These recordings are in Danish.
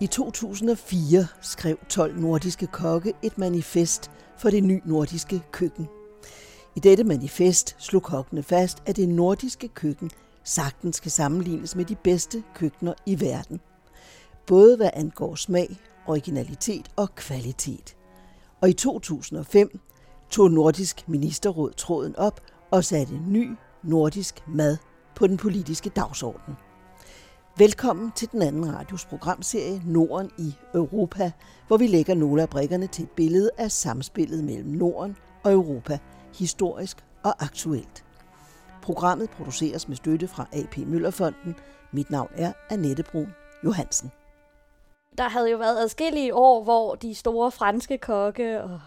I 2004 skrev 12 nordiske kokke et manifest for det nye nordiske køkken. I dette manifest slog kokkene fast, at det nordiske køkken sagtens skal sammenlignes med de bedste køkkener i verden. Både hvad angår smag, originalitet og kvalitet. Og i 2005 tog Nordisk Ministerråd tråden op og satte ny nordisk mad på den politiske dagsorden. Velkommen til den anden radios programserie Norden i Europa, hvor vi lægger nogle af brikkerne til et billede af samspillet mellem Norden og Europa, historisk og aktuelt. Programmet produceres med støtte fra AP Møllerfonden. Mit navn er Annette Brun Johansen. Der havde jo været adskillige år, hvor de store franske kokke og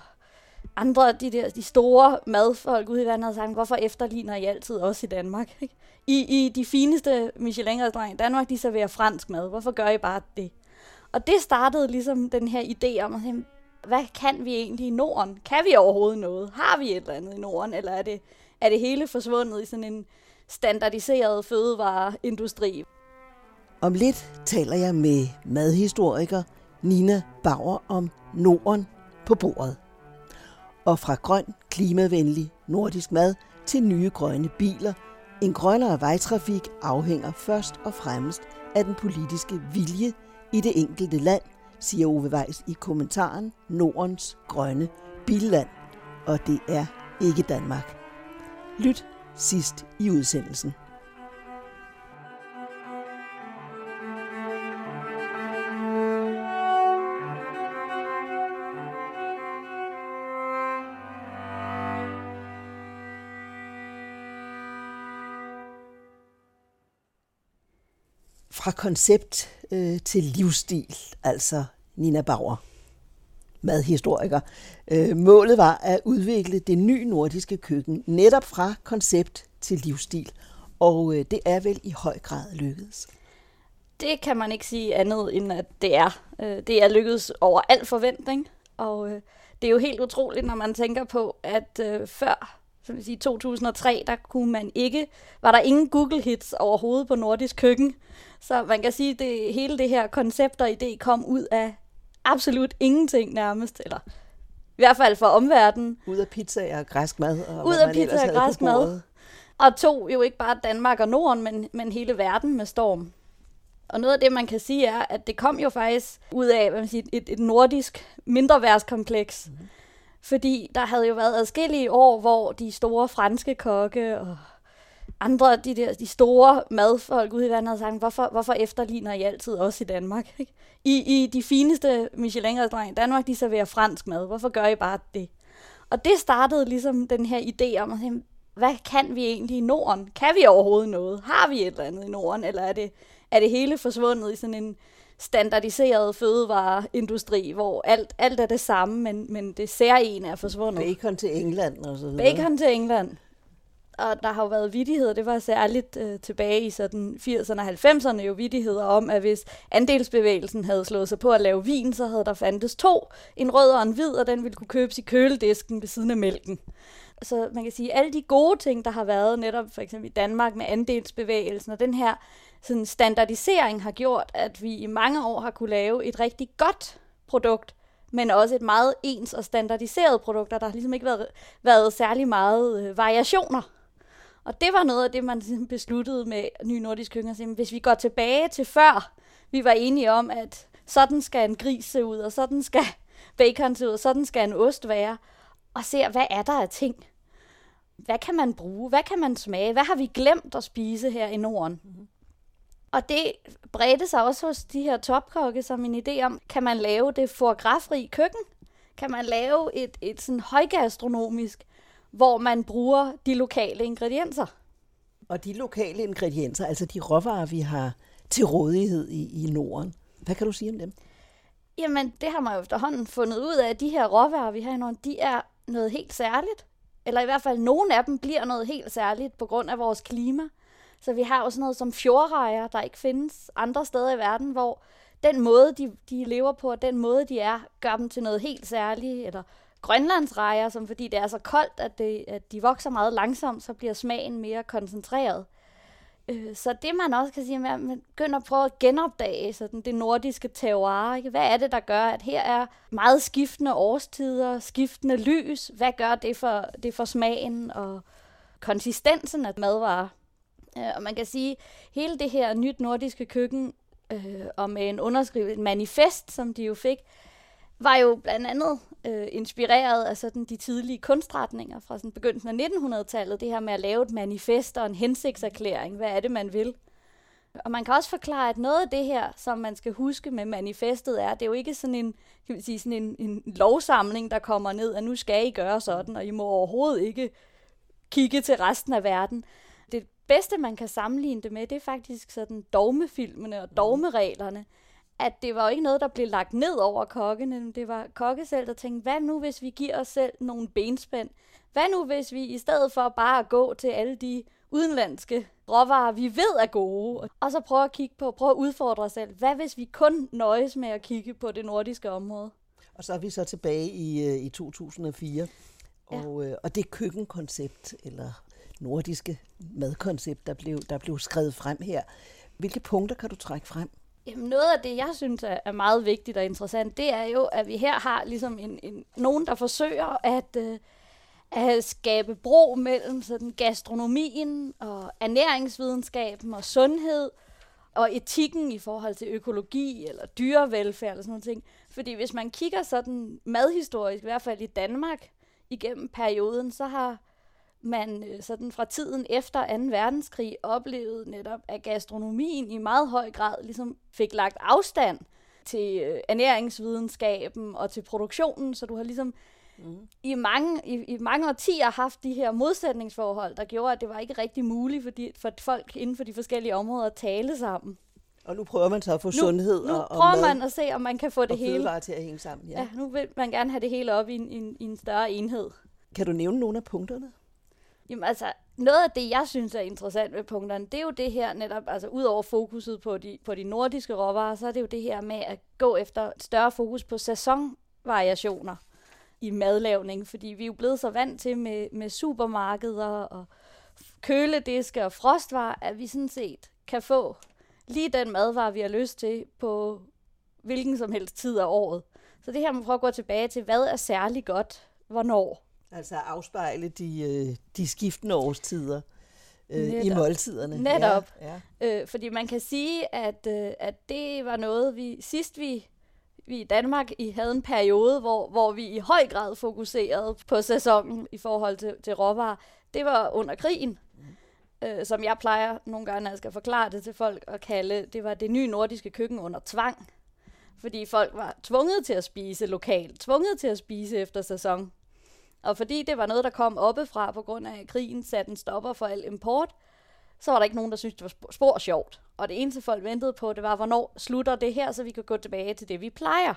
andre de der de store madfolk ude i verden havde sagt, hvorfor efterligner I altid også i Danmark? Ikke? I, I de fineste Michelin-restauranter i Danmark, de serverer fransk mad. Hvorfor gør I bare det? Og det startede ligesom den her idé om, at sige, hvad kan vi egentlig i Norden? Kan vi overhovedet noget? Har vi et eller andet i Norden? Eller er det, er det hele forsvundet i sådan en standardiseret fødevareindustri? Om lidt taler jeg med madhistoriker Nina Bauer om Norden på bordet. Og fra grøn, klimavenlig nordisk mad til nye grønne biler – en grønnere vejtrafik afhænger først og fremmest af den politiske vilje i det enkelte land, siger Ove Weiss i kommentaren Nordens grønne billand. Og det er ikke Danmark. Lyt sidst i udsendelsen. Koncept øh, til livsstil, altså Nina Bauer, madhistoriker. Øh, målet var at udvikle det nye nordiske køkken netop fra koncept til livsstil, og øh, det er vel i høj grad lykkedes. Det kan man ikke sige andet end, at det er. Øh, det er lykkedes over al forventning, og øh, det er jo helt utroligt, når man tænker på, at øh, før som vil sige 2003, der kunne man ikke, var der ingen Google hits overhovedet på nordisk køkken. Så man kan sige, at hele det her koncept og idé kom ud af absolut ingenting nærmest, eller i hvert fald for omverdenen. Ud af pizza og græsk mad. Og ud af pizza og græsk mad. Og to jo ikke bare Danmark og Norden, men, men hele verden med storm. Og noget af det, man kan sige, er, at det kom jo faktisk ud af hvad man siger, et, et nordisk mindreværdskompleks. Mm-hmm fordi der havde jo været adskillige år, hvor de store franske kokke og andre, de, der, de store madfolk ude i verden havde sagt, hvorfor, hvorfor efterligner I altid også i Danmark? Ikke? I, I de fineste Michelin-restauranter i Danmark, de serverer fransk mad. Hvorfor gør I bare det? Og det startede ligesom den her idé om, at hvad kan vi egentlig i Norden? Kan vi overhovedet noget? Har vi et eller andet i Norden? Eller er det, er det hele forsvundet i sådan en standardiseret fødevareindustri, hvor alt, alt er det samme, men, men det særlige er forsvundet. Bacon til England og så videre. Bacon til England. Og der har jo været vidigheder, det var særligt øh, tilbage i sådan 80'erne og 90'erne jo vidigheder om, at hvis andelsbevægelsen havde slået sig på at lave vin, så havde der fandtes to, en rød og en hvid, og den ville kunne købes i køledisken ved siden af mælken. Så man kan sige, at alle de gode ting, der har været netop for eksempel i Danmark med andelsbevægelsen, og den her sådan standardisering har gjort, at vi i mange år har kunne lave et rigtig godt produkt, men også et meget ens og standardiseret produkt, og der har ligesom ikke været, været særlig meget øh, variationer. Og det var noget af det, man ligesom besluttede med Ny Nordisk Køkken. Hvis vi går tilbage til før, vi var enige om, at sådan skal en gris se ud, og sådan skal bacon se ud, og sådan skal en ost være, og ser, hvad er der af ting? Hvad kan man bruge? Hvad kan man smage? Hvad har vi glemt at spise her i Norden? Mm-hmm. Og det bredte sig også hos de her topkokke som en idé om, kan man lave det forgrafri køkken? Kan man lave et, et sådan højgastronomisk, hvor man bruger de lokale ingredienser? Og de lokale ingredienser, altså de råvarer, vi har til rådighed i, i Norden, hvad kan du sige om dem? Jamen, det har man jo efterhånden fundet ud af, at de her råvarer, vi har i Norden, de er noget helt særligt. Eller i hvert fald, nogle af dem bliver noget helt særligt på grund af vores klima. Så vi har jo sådan noget som fjordrejer, der ikke findes andre steder i verden, hvor den måde, de, de lever på, og den måde, de er, gør dem til noget helt særligt. Eller grønlandsrejer, som fordi det er så koldt, at, det, at de vokser meget langsomt, så bliver smagen mere koncentreret. Øh, så det man også kan sige, at man begynder at prøve at genopdage sådan det nordiske terroir. Ikke? Hvad er det, der gør, at her er meget skiftende årstider, skiftende lys? Hvad gør det for, det for smagen og konsistensen af madvarer? Øh, og man kan sige, at hele det her nyt nordiske køkken, øh, og med en underskrivet manifest, som de jo fik, var jo blandt andet øh, inspireret af sådan de tidlige kunstretninger fra sådan begyndelsen af 1900-tallet. Det her med at lave et manifest og en hensigtserklæring. Hvad er det, man vil? Og man kan også forklare, at noget af det her, som man skal huske med manifestet, er, det er jo ikke sådan en, kan vi sige, sådan en, en lovsamling, der kommer ned, at nu skal I gøre sådan, og I må overhovedet ikke kigge til resten af verden. Det bedste, man kan sammenligne det med, det er faktisk sådan dogmefilmene og dogmereglerne at det var jo ikke noget, der blev lagt ned over kokkene. Det var kokke selv, der tænkte, hvad nu hvis vi giver os selv nogle benspænd? Hvad nu hvis vi i stedet for bare at gå til alle de udenlandske råvarer, vi ved er gode, og så prøve at kigge på, prøve at udfordre os selv. Hvad hvis vi kun nøjes med at kigge på det nordiske område? Og så er vi så tilbage i, øh, i 2004, og, ja. Øh, og det køkkenkoncept, eller nordiske madkoncept, der blev, der blev skrevet frem her. Hvilke punkter kan du trække frem? Jamen noget af det, jeg synes er meget vigtigt og interessant, det er jo, at vi her har ligesom en, en, nogen, der forsøger at, øh, at skabe bro mellem sådan gastronomien og ernæringsvidenskaben og sundhed og etikken i forhold til økologi eller dyrevelfærd eller sådan noget ting. Fordi hvis man kigger sådan madhistorisk, i hvert fald i Danmark, igennem perioden, så har man øh, sådan fra tiden efter 2. verdenskrig oplevede netop, at gastronomien i meget høj grad ligesom fik lagt afstand til øh, ernæringsvidenskaben og til produktionen, så du har ligesom mm. i, mange, i, i mange årtier haft de her modsætningsforhold, der gjorde, at det var ikke rigtig muligt for, de, for folk inden for de forskellige områder at tale sammen. Og nu prøver man så at få nu, sundhed nu og, og prøver man at se, om man kan få det hele. til at hænge sammen. Ja. ja, nu vil man gerne have det hele op i en, i en, i en større enhed. Kan du nævne nogle af punkterne? Jamen altså, noget af det, jeg synes er interessant ved punkterne, det er jo det her netop, altså ud over fokuset på de, på de nordiske råvarer, så er det jo det her med at gå efter større fokus på sæsonvariationer i madlavning, fordi vi er jo blevet så vant til med, med supermarkeder og kølediske og frostvarer, at vi sådan set kan få lige den madvarer, vi har lyst til på hvilken som helst tid af året. Så det her må prøve at gå tilbage til, hvad er særlig godt, hvornår. Altså afspejle de, øh, de skiftende årstider øh, i måltiderne. Netop. Ja, ja. Øh, fordi man kan sige, at, øh, at det var noget, vi sidst vi, vi i Danmark i havde en periode, hvor, hvor vi i høj grad fokuserede på sæsonen i forhold til, til råvarer. Det var under krigen, mm. øh, som jeg plejer nogle gange, når jeg skal forklare det til folk, at kalde, det var det nye nordiske køkken under tvang. Fordi folk var tvunget til at spise lokalt, tvunget til at spise efter sæson. Og fordi det var noget, der kom oppefra på grund af krigen, satte en stopper for al import, så var der ikke nogen, der syntes, det var spor sjovt. Og det eneste folk ventede på, det var, hvornår slutter det her, så vi kan gå tilbage til det, vi plejer.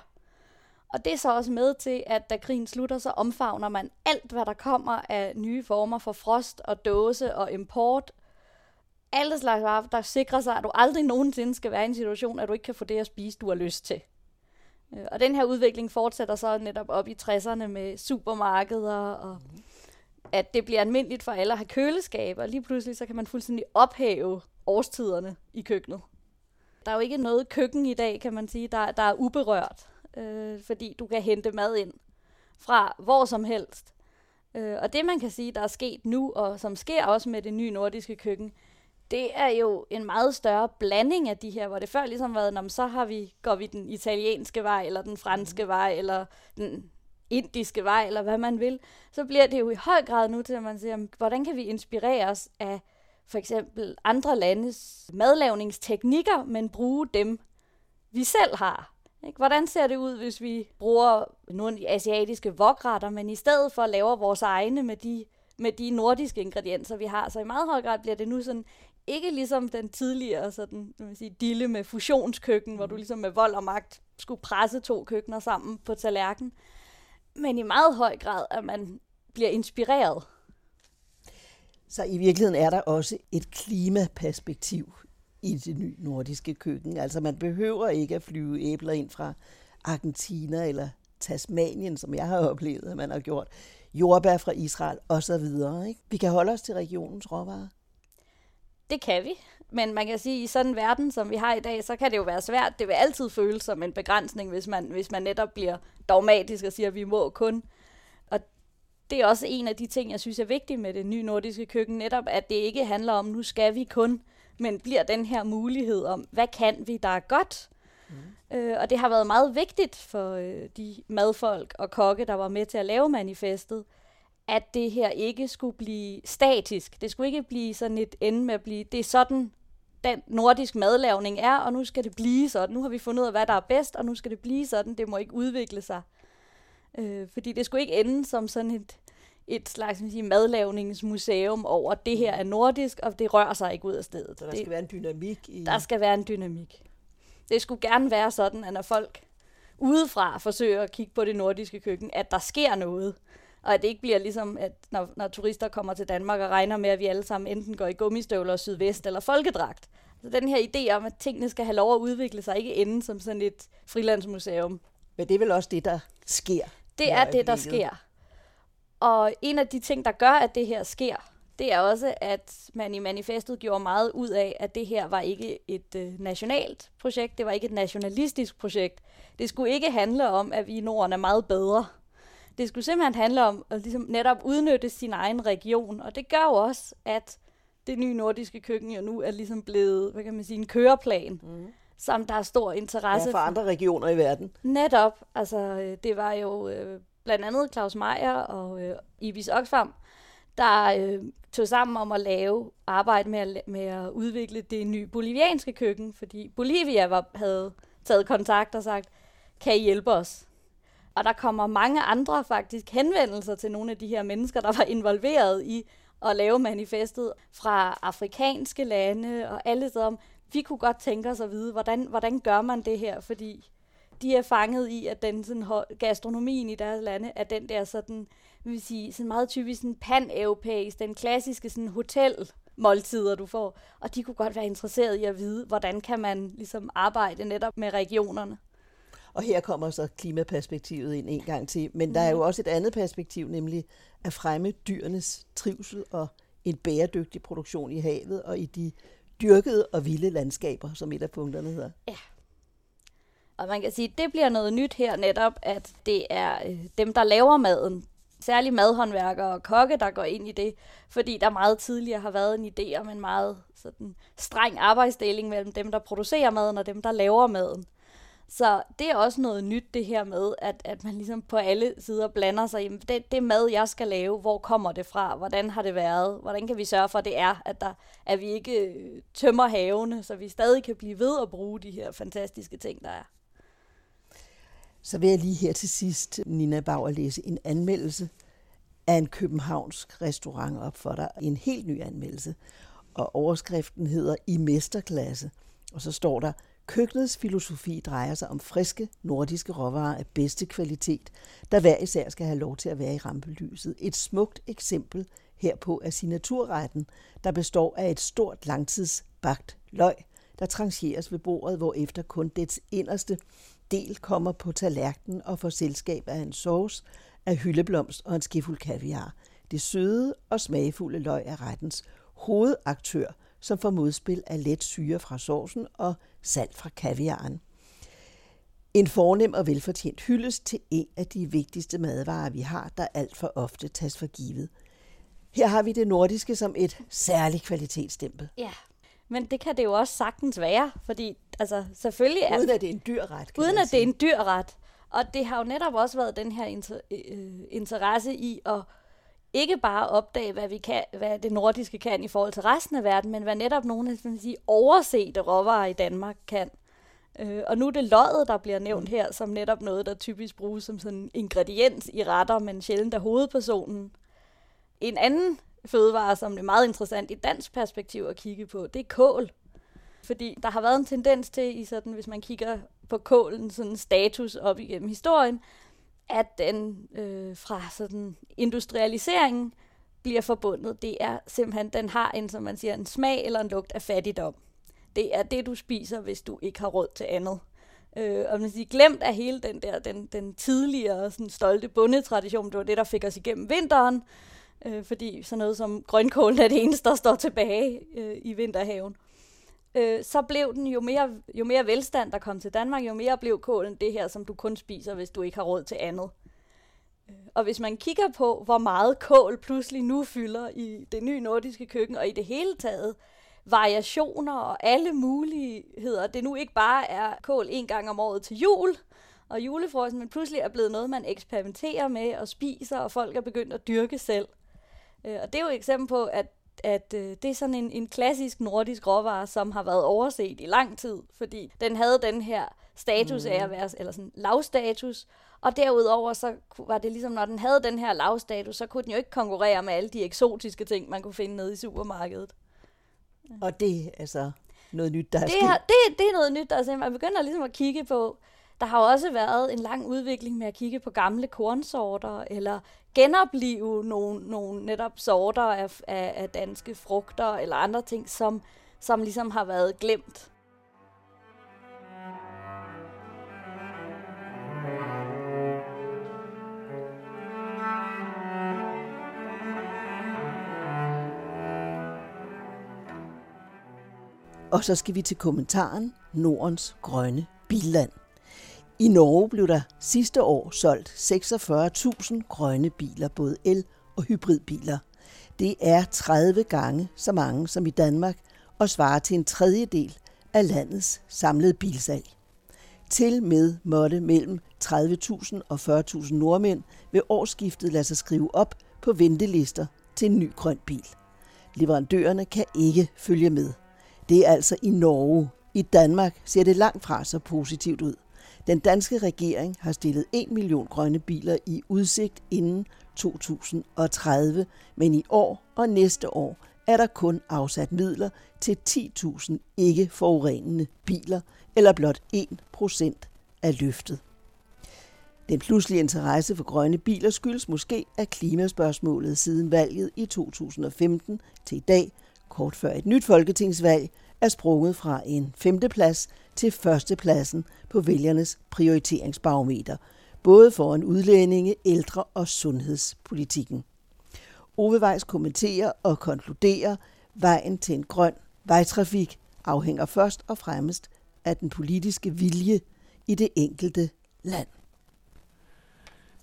Og det er så også med til, at da krigen slutter, så omfavner man alt, hvad der kommer af nye former for frost og dåse og import. Alle slags varer, der sikrer sig, at du aldrig nogensinde skal være i en situation, at du ikke kan få det at spise, du har lyst til. Øh, og den her udvikling fortsætter så netop op i 60'erne med supermarkeder, og at det bliver almindeligt for alle at have køleskab, og lige pludselig så kan man fuldstændig ophæve årstiderne i køkkenet. Der er jo ikke noget køkken i dag, kan man sige, der, der er uberørt, øh, fordi du kan hente mad ind fra hvor som helst. Øh, og det man kan sige, der er sket nu, og som sker også med det nye nordiske køkken, det er jo en meget større blanding af de her, hvor det før ligesom været, når så har vi, går vi den italienske vej, eller den franske mm. vej, eller den indiske vej, eller hvad man vil, så bliver det jo i høj grad nu til, at man siger, hvordan kan vi inspireres af for eksempel andre landes madlavningsteknikker, men bruge dem, vi selv har. Ikke? Hvordan ser det ud, hvis vi bruger nogle af de asiatiske vokretter, men i stedet for laver vores egne med de, med de nordiske ingredienser, vi har. Så i meget høj grad bliver det nu sådan ikke ligesom den tidligere sådan, man sige, dille med fusionskøkken, mm. hvor du ligesom med vold og magt skulle presse to køkkener sammen på tallerken. Men i meget høj grad, at man bliver inspireret. Så i virkeligheden er der også et klimaperspektiv i det nye nordiske køkken. Altså man behøver ikke at flyve æbler ind fra Argentina eller Tasmanien, som jeg har oplevet, at man har gjort. Jordbær fra Israel osv. Ikke? Vi kan holde os til regionens råvarer. Det kan vi. men man kan sige, at i sådan en verden, som vi har i dag, så kan det jo være svært. Det vil altid føles som en begrænsning, hvis man, hvis man netop bliver dogmatisk og siger, at vi må kun. Og det er også en af de ting, jeg synes er vigtigt med det nye nordiske køkken, netop at det ikke handler om, nu skal vi kun, men bliver den her mulighed om, hvad kan vi, der er godt? Mm. Øh, og det har været meget vigtigt for øh, de madfolk og kokke, der var med til at lave manifestet, at det her ikke skulle blive statisk. Det skulle ikke blive sådan et ende med at blive, det er sådan, den nordisk madlavning er, og nu skal det blive sådan. Nu har vi fundet ud af, hvad der er bedst, og nu skal det blive sådan. Det må ikke udvikle sig. Øh, fordi det skulle ikke ende som sådan et, et slags sige, madlavningsmuseum over, det her er nordisk, og det rører sig ikke ud af stedet. Så der det, skal være en dynamik i... Der skal være en dynamik. Det skulle gerne være sådan, at når folk udefra forsøger at kigge på det nordiske køkken, at der sker noget. Og at det ikke bliver ligesom, at når, når turister kommer til Danmark og regner med, at vi alle sammen enten går i gummistøvler, sydvest eller folkedragt. Så den her idé om, at tingene skal have lov at udvikle sig, ikke ende som sådan et frilandsmuseum. Men det er vel også det, der sker? Det er det, der sker. Og en af de ting, der gør, at det her sker, det er også, at man i manifestet gjorde meget ud af, at det her var ikke et øh, nationalt projekt, det var ikke et nationalistisk projekt. Det skulle ikke handle om, at vi i Norden er meget bedre. Det skulle simpelthen handle om at ligesom netop udnytte sin egen region, og det gør jo også, at det nye nordiske køkken jo nu er ligesom blevet, hvad kan man sige, en køreplan, mm. som der er stor interesse ja, for andre regioner i verden. Netop, altså øh, det var jo øh, blandt andet Claus Meier og øh, Ibis Oxfam, der øh, tog sammen om at lave arbejde med at, med at udvikle det nye bolivianske køkken, fordi Bolivia var, havde taget kontakt og sagt, kan I hjælpe os? Og der kommer mange andre faktisk henvendelser til nogle af de her mennesker, der var involveret i at lave manifestet fra afrikanske lande og alle steder om, vi kunne godt tænke os at vide, hvordan, hvordan gør man det her, fordi de er fanget i, at den sådan, gastronomien i deres lande er den der sådan, vil sige, sådan meget typisk sådan pan-europæisk, den klassiske sådan hotel måltider, du får. Og de kunne godt være interesseret i at vide, hvordan kan man ligesom arbejde netop med regionerne. Og her kommer så klimaperspektivet ind en gang til. Men der er jo også et andet perspektiv, nemlig at fremme dyrenes trivsel og en bæredygtig produktion i havet og i de dyrkede og vilde landskaber, som et af punkterne hedder. Ja. Og man kan sige, at det bliver noget nyt her netop, at det er øh, dem, der laver maden, særligt madhåndværkere og kokke, der går ind i det, fordi der meget tidligere har været en idé om en meget sådan, streng arbejdsdeling mellem dem, der producerer maden og dem, der laver maden. Så det er også noget nyt, det her med, at, at man ligesom på alle sider blander sig i, det, det mad, jeg skal lave, hvor kommer det fra, hvordan har det været, hvordan kan vi sørge for, at det er, at, der, at vi ikke øh, tømmer havene, så vi stadig kan blive ved at bruge de her fantastiske ting, der er. Så vil jeg lige her til sidst, Nina Bauer, læse en anmeldelse af en københavnsk restaurant op for dig. En helt ny anmeldelse. Og overskriften hedder I mesterklasse. Og så står der, Køkkenets filosofi drejer sig om friske nordiske råvarer af bedste kvalitet, der hver især skal have lov til at være i rampelyset. Et smukt eksempel herpå er signaturretten, der består af et stort langtidsbagt løg, der trancheres ved bordet, hvor efter kun dets inderste del kommer på tallerkenen og får selskab af en sauce af hyldeblomst og en skifuld kaviar. Det søde og smagfulde løg er rettens hovedaktør, som får modspil af let syre fra sovsen og salt fra kaviaren. En fornem og velfortjent hyldes til en af de vigtigste madvarer, vi har, der alt for ofte tages for givet. Her har vi det nordiske som et særligt kvalitetsstempel. Ja, men det kan det jo også sagtens være, fordi altså, selvfølgelig er... Uden at det er en dyr ret, Uden at det er en dyr ret. Og det har jo netop også været den her inter, øh, interesse i at ikke bare opdage, hvad, vi kan, hvad det nordiske kan i forhold til resten af verden, men hvad netop nogle af de sige, oversete råvarer i Danmark kan. Øh, og nu er det løjet, der bliver nævnt her, som netop noget, der typisk bruges som sådan ingrediens i retter, men sjældent af hovedpersonen. En anden fødevare, som er meget interessant i dansk perspektiv at kigge på, det er kål. Fordi der har været en tendens til, i sådan, hvis man kigger på kålen sådan status op igennem historien, at den øh, fra sådan industrialiseringen bliver forbundet. Det er simpelthen, den har en, som man siger, en smag eller en lugt af fattigdom. Det er det, du spiser, hvis du ikke har råd til andet. Øh, og man siger, glemt af hele den der, den, den tidligere sådan stolte bundetradition, det var det, der fik os igennem vinteren, øh, fordi sådan noget som grønkål er det eneste, der står tilbage øh, i vinterhaven øh, så blev den jo mere, jo mere velstand, der kom til Danmark, jo mere blev kålen det her, som du kun spiser, hvis du ikke har råd til andet. Øh, og hvis man kigger på, hvor meget kål pludselig nu fylder i det nye nordiske køkken, og i det hele taget variationer og alle muligheder, det nu ikke bare er kål en gang om året til jul, og julefrokosten, men pludselig er blevet noget, man eksperimenterer med og spiser, og folk er begyndt at dyrke selv. Øh, og det er jo et eksempel på, at at øh, det er sådan en, en klassisk nordisk råvare, som har været overset i lang tid, fordi den havde den her status mm. af at være, eller sådan lavstatus, og derudover så var det ligesom, når den havde den her lavstatus, så kunne den jo ikke konkurrere med alle de eksotiske ting, man kunne finde nede i supermarkedet. Og det er altså noget nyt, der er det. Er, det, det er noget nyt, der er sket. Man begynder ligesom at kigge på, der har jo også været en lang udvikling med at kigge på gamle kornsorter, eller genopleve nogle, nogle netop sorter af, af, af danske frugter, eller andre ting, som, som ligesom har været glemt. Og så skal vi til kommentaren Nordens grønne billand. I Norge blev der sidste år solgt 46.000 grønne biler, både el- og hybridbiler. Det er 30 gange så mange som i Danmark og svarer til en tredjedel af landets samlede bilsalg. Til med måtte mellem 30.000 og 40.000 nordmænd ved årsskiftet lade sig skrive op på ventelister til en ny grøn bil. Leverandørerne kan ikke følge med. Det er altså i Norge. I Danmark ser det langt fra så positivt ud. Den danske regering har stillet 1 million grønne biler i udsigt inden 2030, men i år og næste år er der kun afsat midler til 10.000 ikke forurenende biler, eller blot 1% af løftet. Den pludselige interesse for grønne biler skyldes måske, at klimaspørgsmålet siden valget i 2015 til i dag, kort før et nyt folketingsvalg, er sprunget fra en femteplads til førstepladsen på vælgernes prioriteringsbarometer, både for en udlændinge, ældre og sundhedspolitikken. Ove Weiss kommenterer og konkluderer, vejen til en grøn vejtrafik afhænger først og fremmest af den politiske vilje i det enkelte land.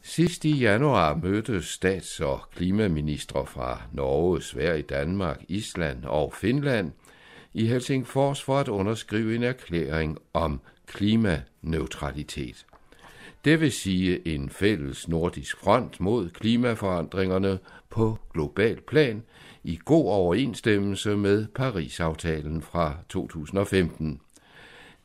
Sidst i januar mødtes stats- og klimaministre fra Norge, Sverige, Danmark, Island og Finland i Helsingfors for at underskrive en erklæring om klimaneutralitet. Det vil sige en fælles nordisk front mod klimaforandringerne på global plan i god overensstemmelse med Paris-aftalen fra 2015.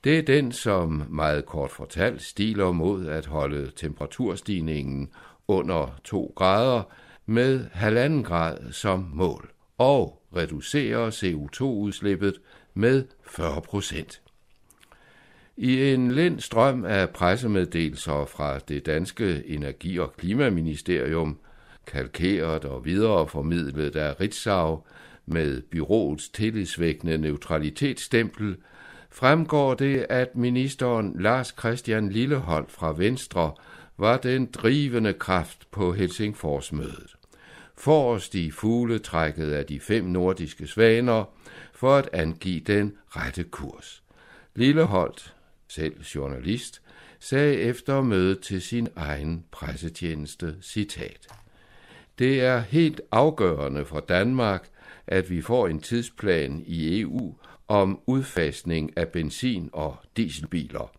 Det er den, som meget kort fortalt stiler mod at holde temperaturstigningen under 2 grader med halvanden grad som mål og reducere CO2-udslippet med 40 procent. I en lind strøm af pressemeddelelser fra det danske Energi- og Klimaministerium, kalkeret og videreformidlet af Ritzau med byråets tillidsvækkende neutralitetsstempel, fremgår det, at ministeren Lars Christian Lillehold fra Venstre var den drivende kraft på Helsingforsmødet. Forrest i fugletrækket af de fem nordiske svaner for at angive den rette kurs. Lilleholdt, selv journalist, sagde efter mødet til sin egen pressetjeneste citat. Det er helt afgørende for Danmark, at vi får en tidsplan i EU om udfasning af benzin- og dieselbiler.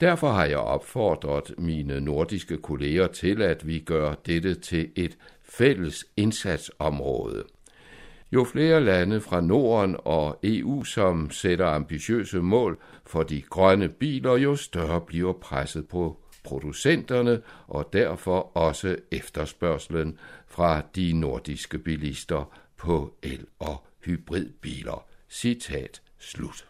Derfor har jeg opfordret mine nordiske kolleger til, at vi gør dette til et fælles indsatsområde. Jo flere lande fra Norden og EU, som sætter ambitiøse mål for de grønne biler, jo større bliver presset på producenterne og derfor også efterspørgselen fra de nordiske bilister på el- og hybridbiler. Citat slut.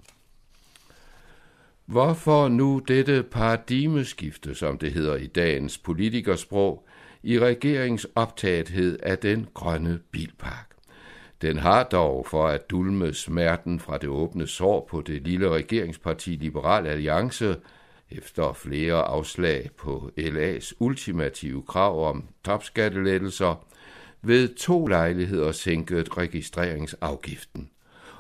Hvorfor nu dette paradigmeskifte, som det hedder i dagens politikersprog, i regeringsoptagethed af den grønne bilpark? Den har dog for at dulme smerten fra det åbne sår på det lille regeringsparti Liberal Alliance, efter flere afslag på LA's ultimative krav om topskattelettelser, ved to lejligheder sænket registreringsafgiften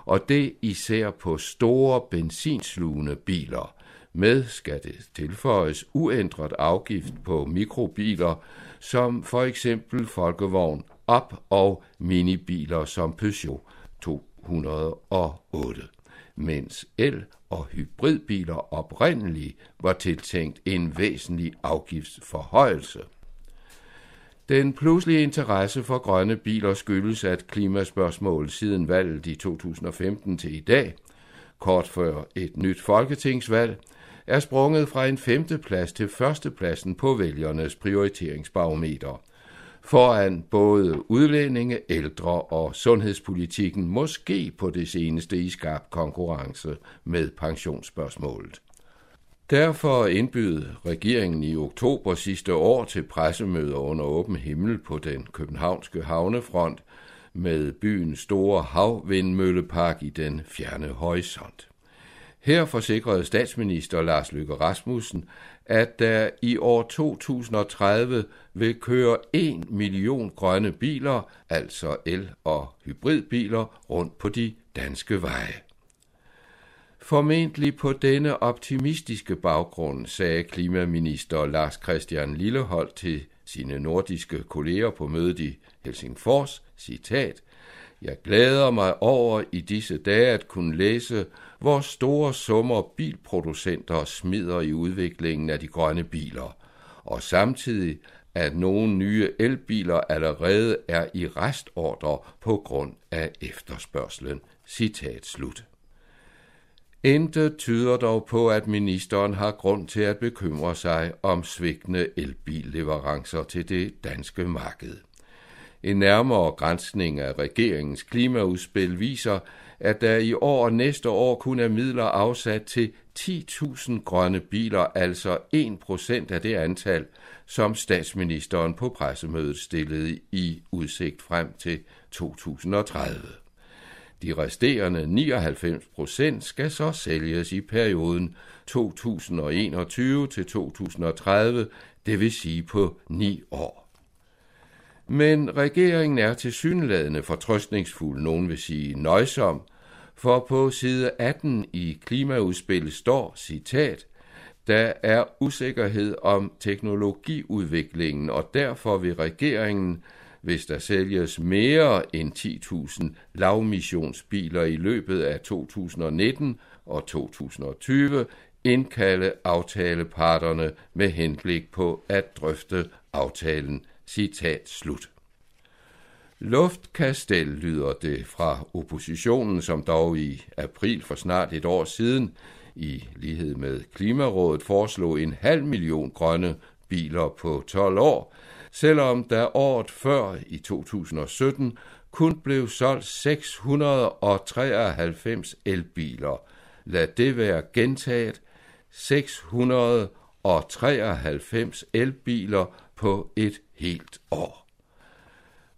og det især på store benzinslugende biler. Med skal det tilføjes uændret afgift på mikrobiler, som for eksempel folkevogn op og minibiler som Peugeot 208, mens el- og hybridbiler oprindeligt var tiltænkt en væsentlig afgiftsforhøjelse. Den pludselige interesse for grønne biler skyldes, at klimaspørgsmålet siden valget i 2015 til i dag, kort før et nyt folketingsvalg, er sprunget fra en femteplads til førstepladsen på vælgernes prioriteringsbarometer. Foran både udlændinge, ældre og sundhedspolitikken måske på det seneste i skarp konkurrence med pensionsspørgsmålet. Derfor indbød regeringen i oktober sidste år til pressemøder under åben himmel på den københavnske havnefront med byens store havvindmøllepark i den fjerne horisont. Her forsikrede statsminister Lars Løkke Rasmussen, at der i år 2030 vil køre 1 million grønne biler, altså el- og hybridbiler, rundt på de danske veje. Formentlig på denne optimistiske baggrund, sagde klimaminister Lars Christian Lillehold til sine nordiske kolleger på mødet i Helsingfors, citat, Jeg glæder mig over i disse dage at kunne læse, hvor store summer bilproducenter smider i udviklingen af de grønne biler, og samtidig at nogle nye elbiler allerede er i restordre på grund af efterspørgselen. Citat slut. Intet tyder dog på, at ministeren har grund til at bekymre sig om svigtende elbilleverancer til det danske marked. En nærmere grænsning af regeringens klimaudspil viser, at der i år og næste år kun er midler afsat til 10.000 grønne biler, altså 1% af det antal, som statsministeren på pressemødet stillede i udsigt frem til 2030. De resterende 99 procent skal så sælges i perioden 2021 til 2030, det vil sige på ni år. Men regeringen er til synlædende fortrøstningsfuld, nogen vil sige nøjsom, for på side 18 i klimaudspillet står, citat, der er usikkerhed om teknologiudviklingen, og derfor vil regeringen hvis der sælges mere end 10.000 lavmissionsbiler i løbet af 2019 og 2020, indkalde aftaleparterne med henblik på at drøfte aftalen. Citat slut. Luftkastel lyder det fra oppositionen, som dog i april for snart et år siden, i lighed med Klimarådet, foreslog en halv million grønne biler på 12 år, selvom der året før i 2017 kun blev solgt 693 elbiler. Lad det være gentaget. 693 elbiler på et helt år.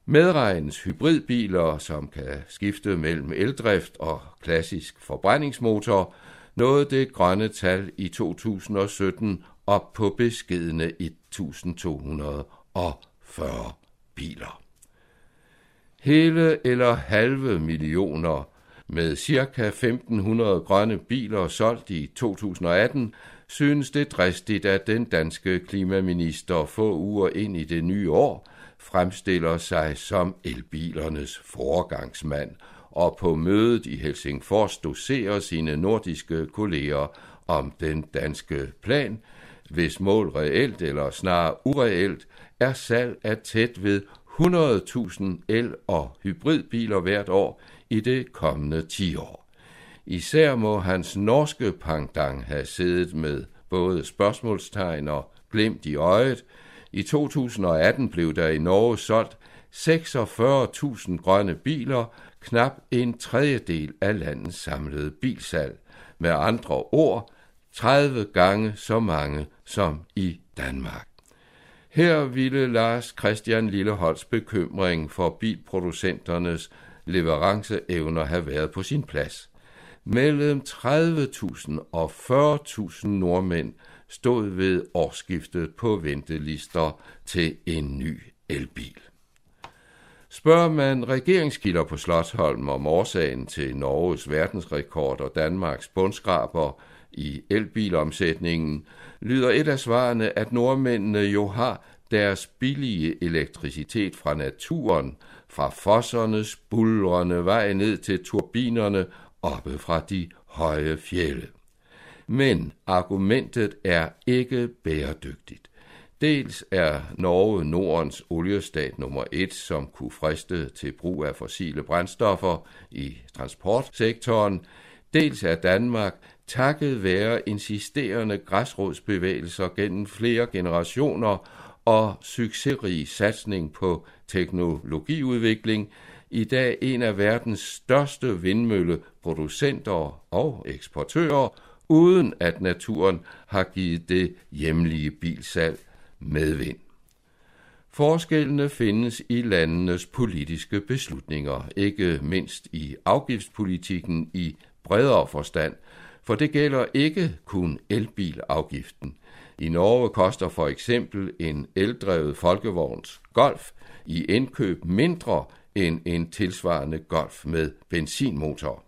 Medregnes hybridbiler, som kan skifte mellem eldrift og klassisk forbrændingsmotor, nåede det grønne tal i 2017 op på beskedende 1240 biler. Hele eller halve millioner med ca. 1500 grønne biler solgt i 2018, synes det dristigt, at den danske klimaminister få uger ind i det nye år fremstiller sig som elbilernes foregangsmand og på mødet i Helsingfors doserer sine nordiske kolleger om den danske plan, hvis mål reelt eller snarere ureelt er salg af tæt ved 100.000 el- og hybridbiler hvert år i det kommende 10 år. Især må hans norske pangdang have siddet med både spørgsmålstegn og glimt i øjet. I 2018 blev der i Norge solgt 46.000 grønne biler, knap en tredjedel af landets samlede bilsalg. Med andre ord, 30 gange så mange som i Danmark. Her ville Lars Christian Lilleholds bekymring for bilproducenternes leveranceevner have været på sin plads. Mellem 30.000 og 40.000 nordmænd stod ved årsskiftet på ventelister til en ny elbil. Spørger man regeringskilder på Slottholm om årsagen til Norges verdensrekord og Danmarks bundskraber i elbilomsætningen, lyder et af svarene, at nordmændene jo har deres billige elektricitet fra naturen, fra fossernes bulrende vej ned til turbinerne oppe fra de høje fjelle. Men argumentet er ikke bæredygtigt. Dels er Norge Nordens oliestat nummer et, som kunne friste til brug af fossile brændstoffer i transportsektoren. Dels er Danmark takket være insisterende græsrodsbevægelser gennem flere generationer og succesrig satsning på teknologiudvikling, i dag en af verdens største vindmølleproducenter og eksportører, uden at naturen har givet det hjemlige bilsalg medvind. Forskellene findes i landenes politiske beslutninger, ikke mindst i afgiftspolitikken i bredere forstand, for det gælder ikke kun elbilafgiften. I Norge koster for eksempel en eldrevet folkevogns Golf i indkøb mindre end en tilsvarende Golf med benzinmotor.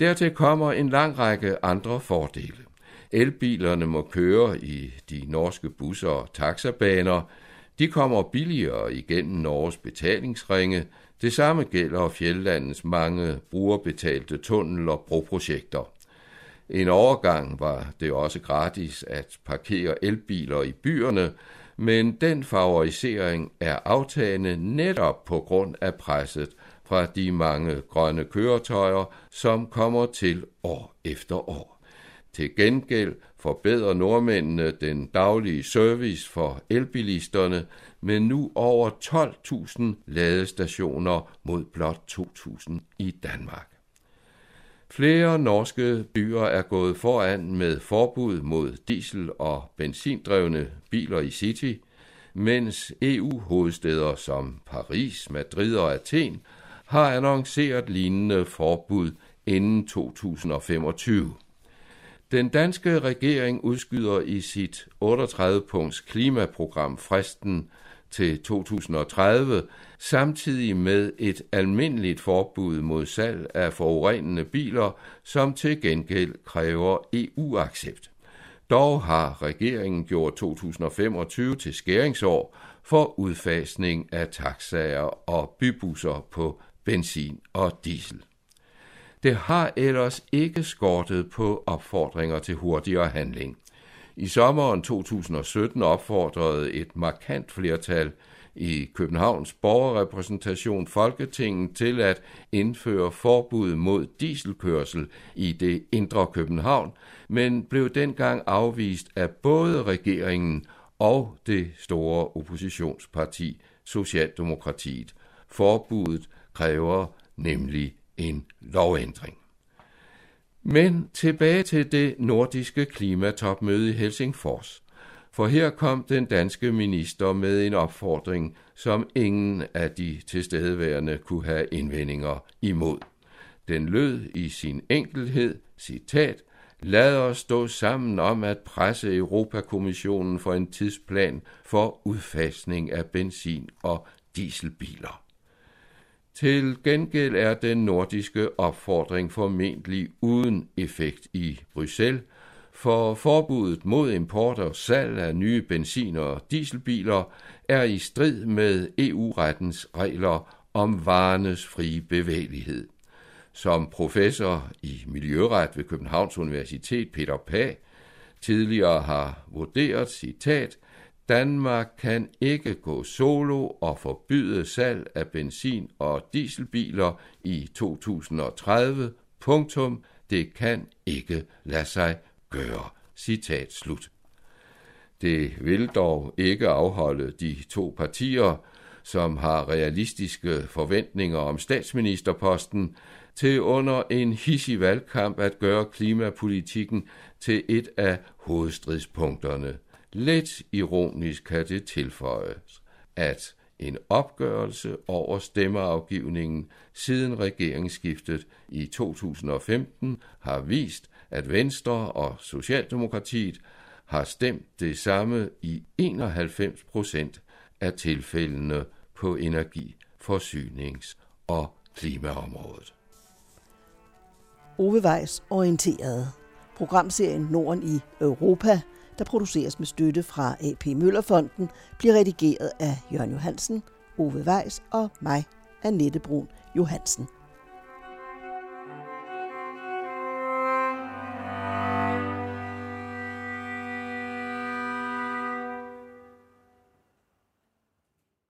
Dertil kommer en lang række andre fordele. Elbilerne må køre i de norske busser og taxabaner. De kommer billigere igennem Norges betalingsringe. Det samme gælder fjeldlandets mange brugerbetalte tunnel- og broprojekter. En overgang var det også gratis at parkere elbiler i byerne, men den favorisering er aftagende netop på grund af presset fra de mange grønne køretøjer, som kommer til år efter år. Til gengæld forbedrer nordmændene den daglige service for elbilisterne med nu over 12.000 ladestationer mod blot 2.000 i Danmark. Flere norske byer er gået foran med forbud mod diesel- og benzindrevne biler i City, mens EU-hovedsteder som Paris, Madrid og Athen har annonceret lignende forbud inden 2025. Den danske regering udskyder i sit 38-punkts klimaprogram fristen til 2030, samtidig med et almindeligt forbud mod salg af forurenende biler, som til gengæld kræver EU-accept. Dog har regeringen gjort 2025 til skæringsår for udfasning af taxaer og bybusser på benzin og diesel. Det har ellers ikke skortet på opfordringer til hurtigere handling. I sommeren 2017 opfordrede et markant flertal i Københavns borgerrepræsentation Folketinget til at indføre forbud mod dieselkørsel i det indre København, men blev dengang afvist af både regeringen og det store oppositionsparti Socialdemokratiet. Forbuddet kræver nemlig en lovændring. Men tilbage til det nordiske klimatopmøde i Helsingfors. For her kom den danske minister med en opfordring, som ingen af de tilstedeværende kunne have indvendinger imod. Den lød i sin enkelhed, citat, Lad os stå sammen om at presse Europakommissionen for en tidsplan for udfasning af benzin- og dieselbiler. Til gengæld er den nordiske opfordring formentlig uden effekt i Bruxelles, for forbuddet mod import og salg af nye benzin- og dieselbiler er i strid med EU-rettens regler om varenes frie bevægelighed. Som professor i miljøret ved Københavns Universitet Peter Pag tidligere har vurderet, citat, Danmark kan ikke gå solo og forbyde salg af benzin- og dieselbiler i 2030. Punktum. Det kan ikke lade sig gøre. Citat slut. Det vil dog ikke afholde de to partier, som har realistiske forventninger om statsministerposten, til under en hissig valgkamp at gøre klimapolitikken til et af hovedstridspunkterne. Lidt ironisk kan det tilføjes, at en opgørelse over stemmeafgivningen siden regeringsskiftet i 2015 har vist, at Venstre og Socialdemokratiet har stemt det samme i 91 procent af tilfældene på energi forsynings- og klimaområdet. Ove Weiss orienterede Programserien Norden i Europa, der produceres med støtte fra AP Møllerfonden, bliver redigeret af Jørgen Johansen, Ove Weiss og mig, Annette Brun Johansen.